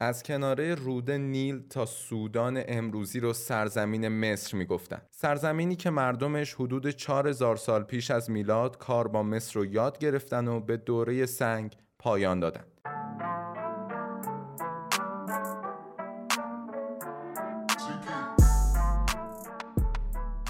از کناره رود نیل تا سودان امروزی رو سرزمین مصر می‌گفتن. سرزمینی که مردمش حدود 4000 سال پیش از میلاد کار با مصر رو یاد گرفتن و به دوره سنگ پایان دادن.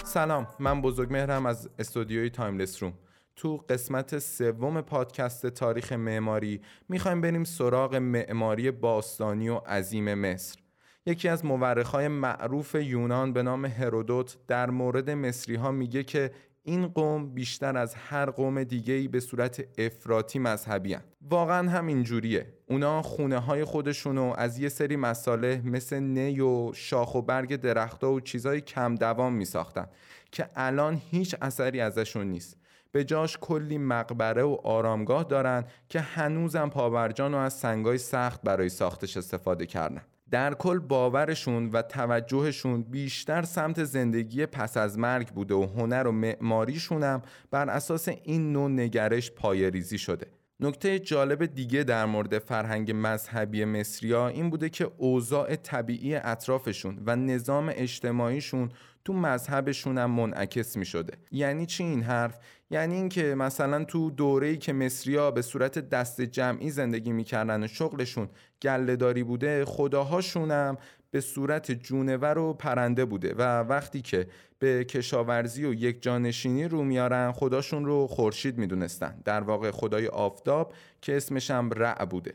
سلام من بزرگ مهرم از استودیوی تایملس روم. تو قسمت سوم پادکست تاریخ معماری می‌خوایم بریم سراغ معماری باستانی و عظیم مصر. یکی از مورخای معروف یونان به نام هرودوت در مورد مصری ها میگه که این قوم بیشتر از هر قوم دیگه‌ای به صورت افراطی مذهبی هن. واقعا هم اینجوریه اونا خونه های خودشونو از یه سری مساله مثل نی و شاخ و برگ درختها و چیزای کم دوام می ساختن که الان هیچ اثری ازشون نیست. به جاش کلی مقبره و آرامگاه دارن که هنوزم پاورجان و از سنگای سخت برای ساختش استفاده کردن. در کل باورشون و توجهشون بیشتر سمت زندگی پس از مرگ بوده و هنر و معماریشون هم بر اساس این نوع نگرش پایریزی شده. نکته جالب دیگه در مورد فرهنگ مذهبی مصریا این بوده که اوضاع طبیعی اطرافشون و نظام اجتماعیشون تو مذهبشون هم منعکس می شده یعنی چی این حرف؟ یعنی اینکه مثلا تو دوره‌ای که مصریا به صورت دست جمعی زندگی می‌کردن و شغلشون گلهداری بوده خداهاشون هم به صورت جونور و پرنده بوده و وقتی که به کشاورزی و یک جانشینی رو میارن خداشون رو خورشید می‌دونستن. در واقع خدای آفتاب که اسمش هم رع بوده.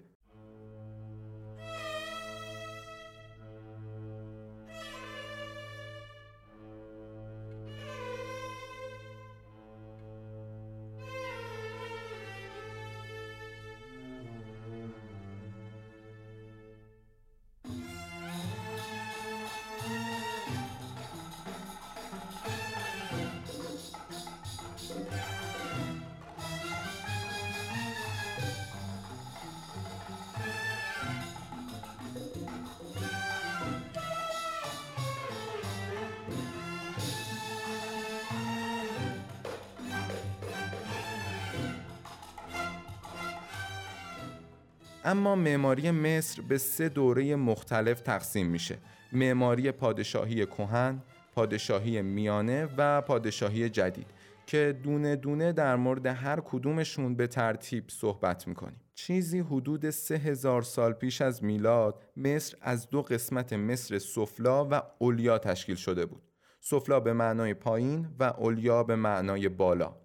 اما معماری مصر به سه دوره مختلف تقسیم میشه. معماری پادشاهی کهن، پادشاهی میانه و پادشاهی جدید که دونه دونه در مورد هر کدومشون به ترتیب صحبت می‌کنیم. چیزی حدود سه هزار سال پیش از میلاد مصر از دو قسمت مصر سفلا و اولیا تشکیل شده بود. سفلا به معنای پایین و اولیا به معنای بالا.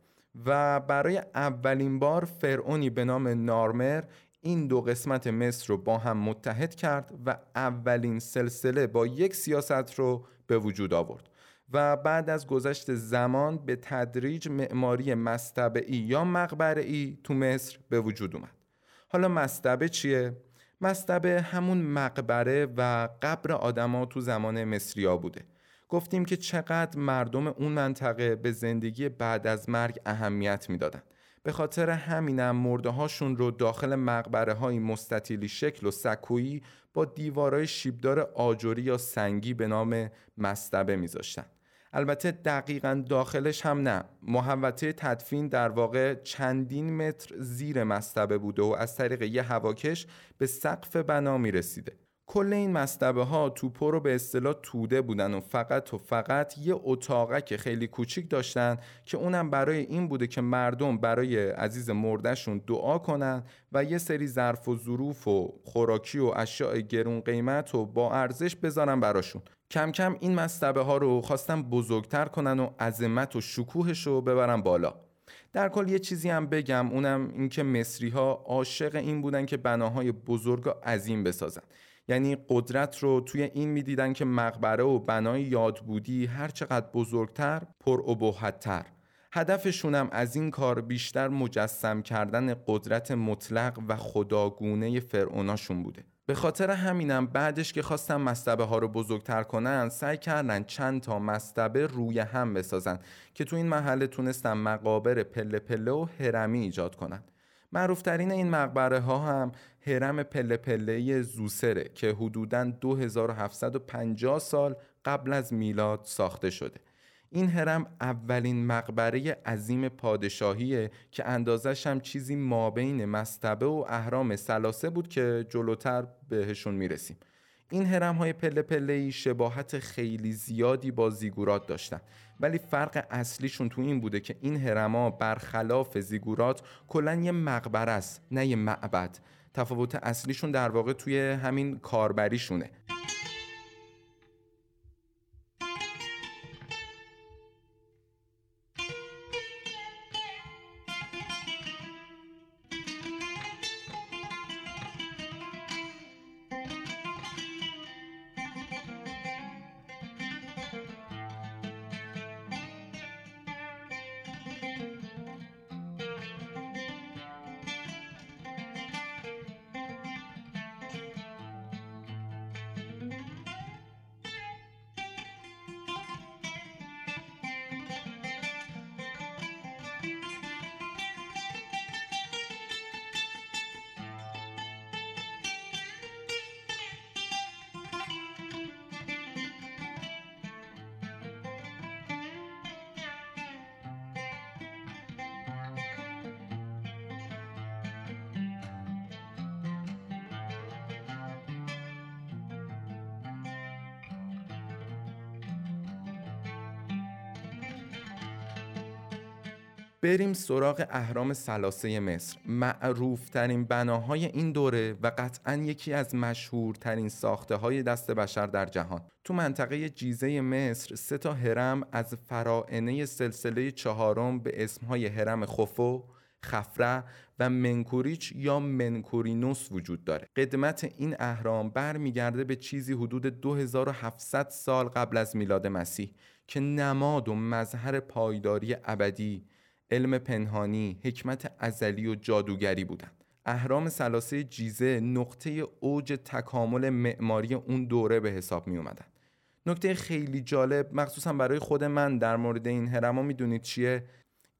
و برای اولین بار فرعونی به نام نارمر این دو قسمت مصر رو با هم متحد کرد و اولین سلسله با یک سیاست رو به وجود آورد و بعد از گذشت زمان به تدریج معماری مستبعی یا مقبره‌ای تو مصر به وجود اومد. حالا مستبه چیه؟ مستبه همون مقبره و قبر آدما تو زمان مصریا بوده. گفتیم که چقدر مردم اون منطقه به زندگی بعد از مرگ اهمیت می‌دادند به خاطر همینم مرده هاشون رو داخل مقبره های مستطیلی شکل و سکویی با دیوارای شیبدار آجوری یا سنگی به نام مستبه میذاشتن. البته دقیقا داخلش هم نه. محوطه تدفین در واقع چندین متر زیر مستبه بوده و از طریق یه هواکش به سقف بنا می رسیده کل این مستبه ها توپو رو به اصطلاح توده بودن و فقط و فقط یه اتاقه که خیلی کوچیک داشتن که اونم برای این بوده که مردم برای عزیز مردشون دعا کنن و یه سری ظرف و ظروف و خوراکی و اشیاء گرون قیمت و با ارزش بذارن براشون. کم کم این مستبه ها رو خواستن بزرگتر کنن و عظمت و شکوهش رو ببرن بالا. در کل یه چیزی هم بگم اونم اینکه مصری ها عاشق این بودن که بناهای بزرگ و عظیم بسازن. یعنی قدرت رو توی این می‌دیدن که مقبره و بنای یادبودی هر چقدر بزرگتر پر تر هدفشون هم از این کار بیشتر مجسم کردن قدرت مطلق و خداگونه فرعوناشون بوده. به خاطر همینم بعدش که خواستن مستبه ها رو بزرگتر کنن سعی کردن چند تا مستبه روی هم بسازن که تو این محله تونستن مقابر پله پله و هرمی ایجاد کنن. معروفترین این مقبره ها هم هرم پله پله زوسره که حدوداً 2750 سال قبل از میلاد ساخته شده. این هرم اولین مقبره عظیم پادشاهیه که اندازش هم چیزی مابین مستبه و اهرام سلاسه بود که جلوتر بهشون می‌رسیم. این هرم های پله پله ای شباهت خیلی زیادی با زیگورات داشتن. ولی فرق اصلیشون تو این بوده که این هرما برخلاف زیگورات کلا یه مقبره است نه یه معبد. تفاوت اصلیشون در واقع توی همین کاربریشونه. بریم سراغ اهرام سلاسه مصر. معروف ترین بناهای این دوره و قطعا یکی از مشهورترین ساخته های دست بشر در جهان. تو منطقه جیزه مصر سه تا هرم از فرائنه سلسله چهارم به اسمهای هرم خفو خفره و منکوریچ یا منکورینوس وجود داره. قدمت این اهرام برمیگرده به چیزی حدود 2700 سال قبل از میلاد مسیح که نماد و مظهر پایداری ابدی علم پنهانی، حکمت ازلی و جادوگری بودند. اهرام سلاسه جیزه نقطه اوج تکامل معماری اون دوره به حساب می اومدن. نکته خیلی جالب مخصوصا برای خود من در مورد این هرما می‌دونید چیه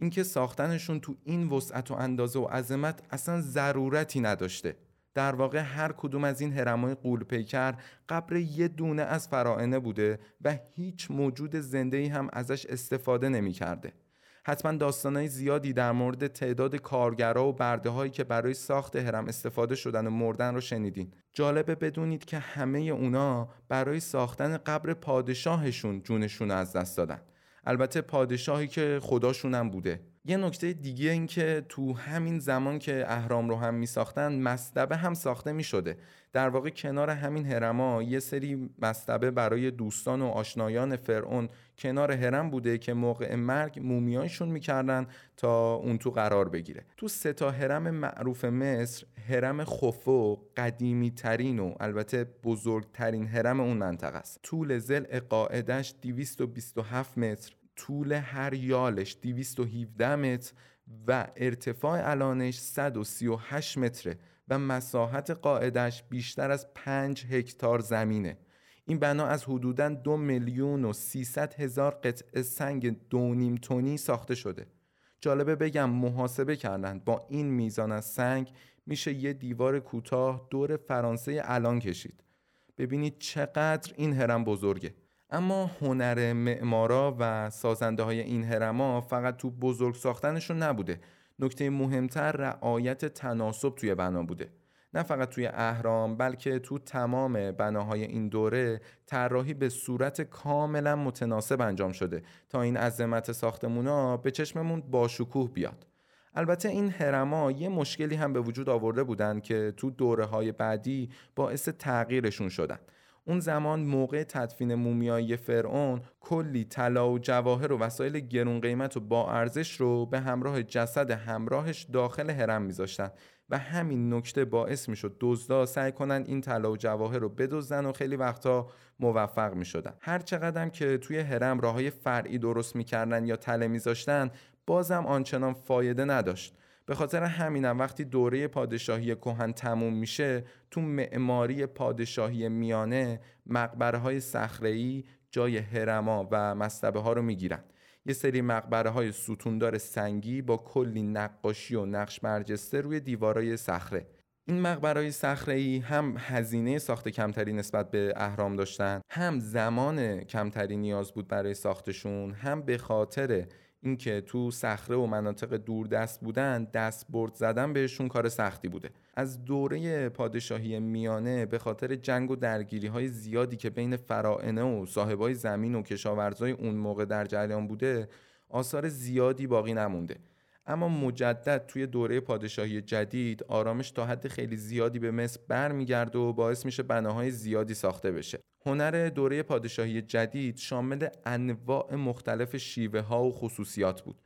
اینکه ساختنشون تو این وسعت و اندازه و عظمت اصلا ضرورتی نداشته در واقع هر کدوم از این هرمای قول پیکر قبر یه دونه از فرائنه بوده و هیچ موجود زنده ای هم ازش استفاده نمی کرده. حتما داستانهای زیادی در مورد تعداد کارگرا و برده هایی که برای ساخت هرم استفاده شدن و مردن رو شنیدین. جالبه بدونید که همه اونا برای ساختن قبر پادشاهشون جونشون از دست دادن. البته پادشاهی که خداشونم بوده. یه نکته دیگه این که تو همین زمان که اهرام رو هم می ساختن مستبه هم ساخته می شده در واقع کنار همین هرما یه سری مستبه برای دوستان و آشنایان فرعون کنار هرم بوده که موقع مرگ مومیایشون می‌کردن تا اون تو قرار بگیره. تو سه تا هرم معروف مصر هرم خفو قدیمی ترین و البته بزرگترین هرم اون منطقه است. طول زل قاعدش 227 متر. طول هر یالش 217 متر و ارتفاع الانش 138 متره و مساحت قاعدش بیشتر از 5 هکتار زمینه. این بنا از حدوداً دو میلیون و 300 هزار قطعه سنگ دو نیم تونی ساخته شده. جالبه بگم محاسبه کردن با این میزان از سنگ میشه یه دیوار کوتاه دور فرانسه الان کشید. ببینید چقدر این هرم بزرگه. اما هنر معمارا و سازنده های این هرما فقط تو بزرگ ساختنشون نبوده. نکته مهمتر رعایت تناسب توی بنا بوده. نه فقط توی اهرام بلکه تو تمام بناهای این دوره طراحی به صورت کاملا متناسب انجام شده تا این عظمت ساختمونا به چشممون با شکوه بیاد. البته این هرما یه مشکلی هم به وجود آورده بودن که تو دوره های بعدی باعث تغییرشون شدن. اون زمان موقع تدفین مومیایی فرعون کلی طلا و جواهر و وسایل گرون قیمت و با ارزش رو به همراه جسد همراهش داخل هرم میذاشتن و همین نکته باعث می‌شد دزدا سعی کنن این طلا و جواهر رو بدزدن و خیلی وقتا موفق می‌شدن. هر چقدر که توی هرم راههای فرعی درست می‌کردن یا تله میذاشتن بازم آنچنان فایده نداشت. به خاطر همینم وقتی دوره پادشاهی کهن تموم میشه تو معماری پادشاهی میانه مقبره های صخره‌ای جای هرما و مستبه ها رو می‌گیرن. یه سری مقبره های ستوندار سنگی با کلی نقاشی و نقش برجسته روی دیوارای صخره. این مقبرهای صخره‌ای هم هزینه ساخت کمتری نسبت به اهرام داشتن هم زمان کمتری نیاز بود برای ساختشون هم به خاطر اینکه تو صخره و مناطق دوردست بودن دست برد زدن بهشون کار سختی بوده. از دوره پادشاهی میانه به خاطر جنگ و درگیری های زیادی که بین فرائنه و صاحبای زمین و کشاورزای اون موقع در جریان بوده آثار زیادی باقی نمونده. اما مجدد توی دوره پادشاهی جدید آرامش تا حد خیلی زیادی به مصر برمیگرده و باعث میشه بناهای زیادی ساخته بشه. هنر دوره پادشاهی جدید شامل انواع مختلف شیوه ها و خصوصیات بود.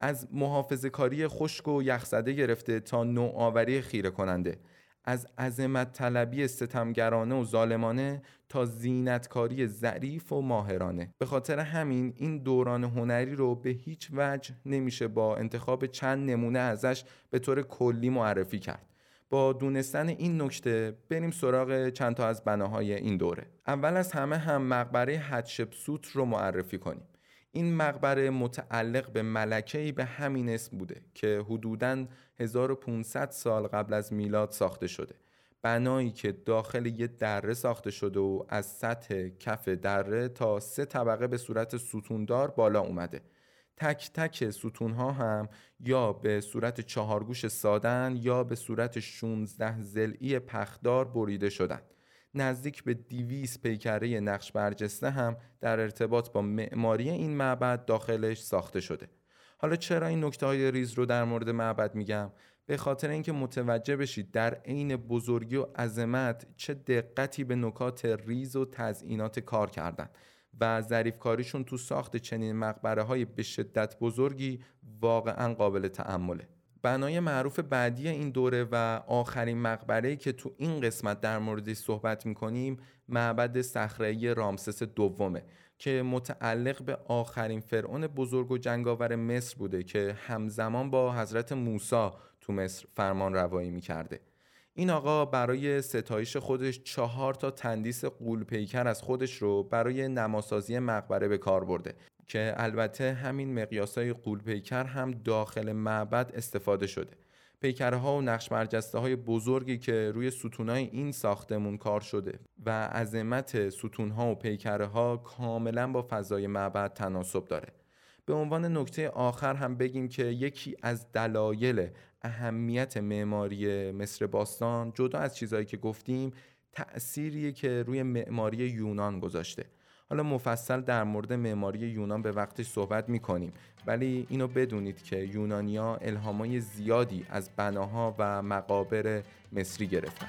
از محافظه کاری خشک و یخزده گرفته تا نوآوری خیره کننده از عظمت طلبی ستمگرانه و ظالمانه تا زینتکاری ظریف و ماهرانه. به خاطر همین این دوران هنری رو به هیچ وجه نمیشه با انتخاب چند نمونه ازش به طور کلی معرفی کرد. با دونستن این نکته بریم سراغ چند تا از بناهای این دوره. اول از همه هم مقبره حتشبسوت رو معرفی کنیم. این مقبره متعلق به ملکه‌ای به همین اسم بوده که حدوداً 1500 سال قبل از میلاد ساخته شده. بنایی که داخل یه دره ساخته شده و از سطح کف دره تا سه طبقه به صورت ستوندار بالا اومده. تک تک ستون ها هم یا به صورت چهارگوش سادن یا به صورت 16 زلعی پخدار بریده شدن. نزدیک به دیویس پیکره نقش برجسته هم در ارتباط با معماری این معبد داخلش ساخته شده. حالا چرا این نکته های ریز رو در مورد معبد میگم؟ به خاطر اینکه متوجه بشید در عین بزرگی و عظمت چه دقتی به نکات ریز و تزئینات کار کردن و ظریف کاریشون تو ساخت چنین مقبره های به شدت بزرگی واقعا قابل تعمله بنای معروف بعدی این دوره و آخرین مقبره که تو این قسمت در موردش صحبت می‌کنیم معبد صخره رامسس دومه که متعلق به آخرین فرعون بزرگ و جنگاور مصر بوده که همزمان با حضرت موسی تو مصر فرمان روایی می‌کرده. این آقا برای ستایش خودش چهار تا تندیس قول پیکر از خودش رو برای نماسازی مقبره به کار برده. که البته همین مقیاسای قول پیکر هم داخل معبد استفاده شده. پیکرها و نقش برجسته های بزرگی که روی ستونهای این ساختمون کار شده و عظمت ستونها و پیکرها کاملا با فضای معبد تناسب داره. به عنوان نکته آخر هم بگیم که یکی از دلایل اهمیت معماری مصر باستان جدا از چیزهایی که گفتیم تأثیریه که روی معماری یونان گذاشته. حالا مفصل در مورد معماری یونان به وقتش صحبت می‌کنیم. ولی اینو بدونید که یونانیا الهامای زیادی از بناها و مقابر مصری گرفتن.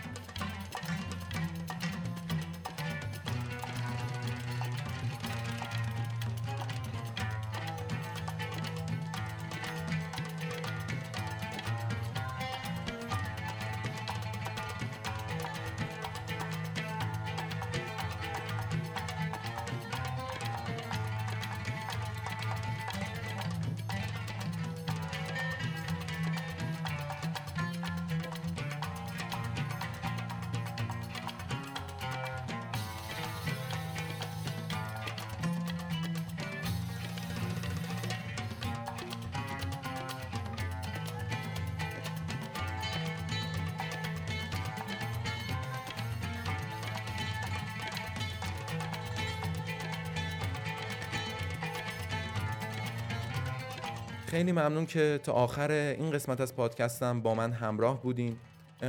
خیلی ممنون که تا آخر این قسمت از پادکستم با من همراه بودین.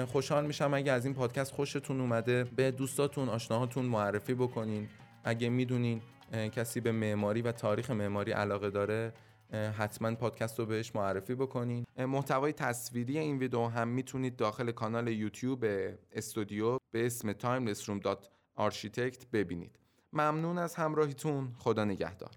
خوشحال میشم اگه از این پادکست خوشتون اومده به دوستاتون آشناهاتون معرفی بکنین. اگه می‌دونین کسی به معماری و تاریخ معماری علاقه داره حتما پادکست رو بهش معرفی بکنین. محتوای تصویری این ویدیو هم می‌تونید داخل کانال یوتیوب استودیو به اسم timelessroom.architect ببینید. ممنون از همراهیتون. خدا نگهدار.